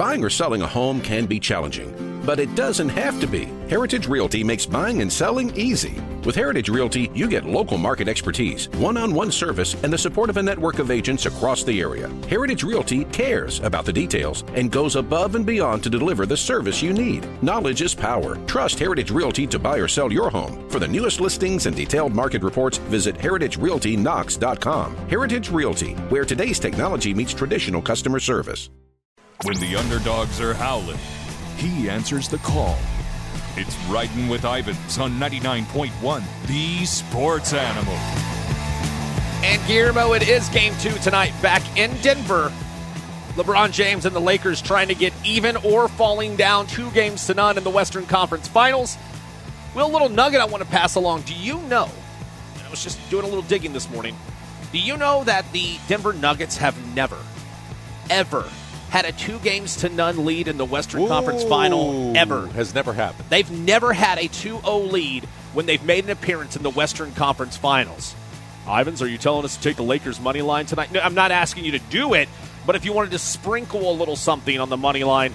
Buying or selling a home can be challenging, but it doesn't have to be. Heritage Realty makes buying and selling easy. With Heritage Realty, you get local market expertise, one on one service, and the support of a network of agents across the area. Heritage Realty cares about the details and goes above and beyond to deliver the service you need. Knowledge is power. Trust Heritage Realty to buy or sell your home. For the newest listings and detailed market reports, visit heritagerealtyknox.com. Heritage Realty, where today's technology meets traditional customer service. When the underdogs are howling, he answers the call. It's Riding with Ivens on 99.1, the sports animal. And Guillermo, it is game two tonight back in Denver. LeBron James and the Lakers trying to get even or falling down two games to none in the Western Conference Finals. Will, a little nugget I want to pass along. Do you know? I was just doing a little digging this morning. Do you know that the Denver Nuggets have never, ever had a two games to none lead in the Western Ooh, Conference Final ever. Has never happened. They've never had a 2 0 lead when they've made an appearance in the Western Conference Finals. Ivens, are you telling us to take the Lakers money line tonight? No, I'm not asking you to do it, but if you wanted to sprinkle a little something on the money line,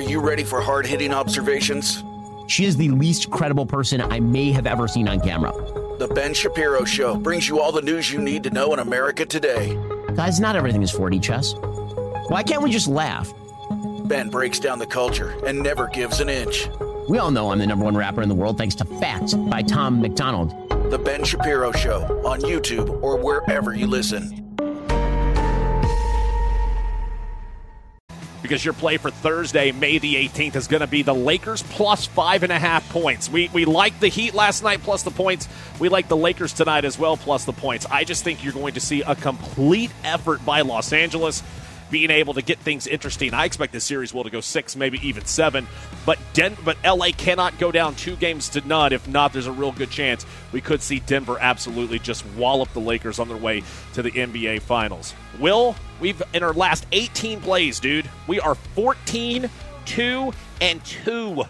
Are you ready for hard hitting observations? She is the least credible person I may have ever seen on camera. The Ben Shapiro Show brings you all the news you need to know in America today. Guys, not everything is 4D chess. Why can't we just laugh? Ben breaks down the culture and never gives an inch. We all know I'm the number one rapper in the world thanks to Facts by Tom MacDonald. The Ben Shapiro Show on YouTube or wherever you listen. Because your play for Thursday, May the 18th, is going to be the Lakers plus five and a half points. We, we liked the Heat last night plus the points. We like the Lakers tonight as well plus the points. I just think you're going to see a complete effort by Los Angeles being able to get things interesting. I expect this series will to go six, maybe even seven. But Den- but LA cannot go down two games to none. If not, there's a real good chance we could see Denver absolutely just wallop the Lakers on their way to the NBA Finals. Will we've in our last 18 plays, dude, we are 14, 2, and 2.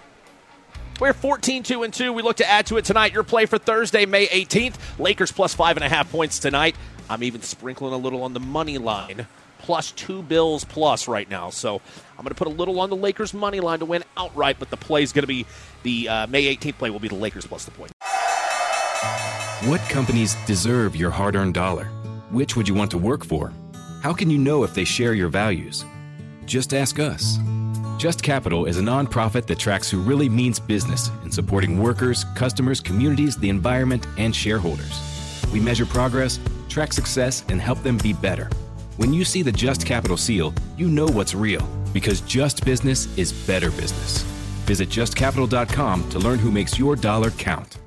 We're 14 2 and 2. We look to add to it tonight. Your play for Thursday, May 18th. Lakers plus five and a half points tonight. I'm even sprinkling a little on the money line plus two bills plus right now. So I'm going to put a little on the Lakers money line to win outright, but the play is going to be the uh, May 18th play will be the Lakers plus the point. What companies deserve your hard earned dollar? Which would you want to work for? How can you know if they share your values? Just ask us. Just Capital is a nonprofit that tracks who really means business in supporting workers, customers, communities, the environment, and shareholders. We measure progress, track success, and help them be better. When you see the Just Capital seal, you know what's real because just business is better business. Visit justcapital.com to learn who makes your dollar count.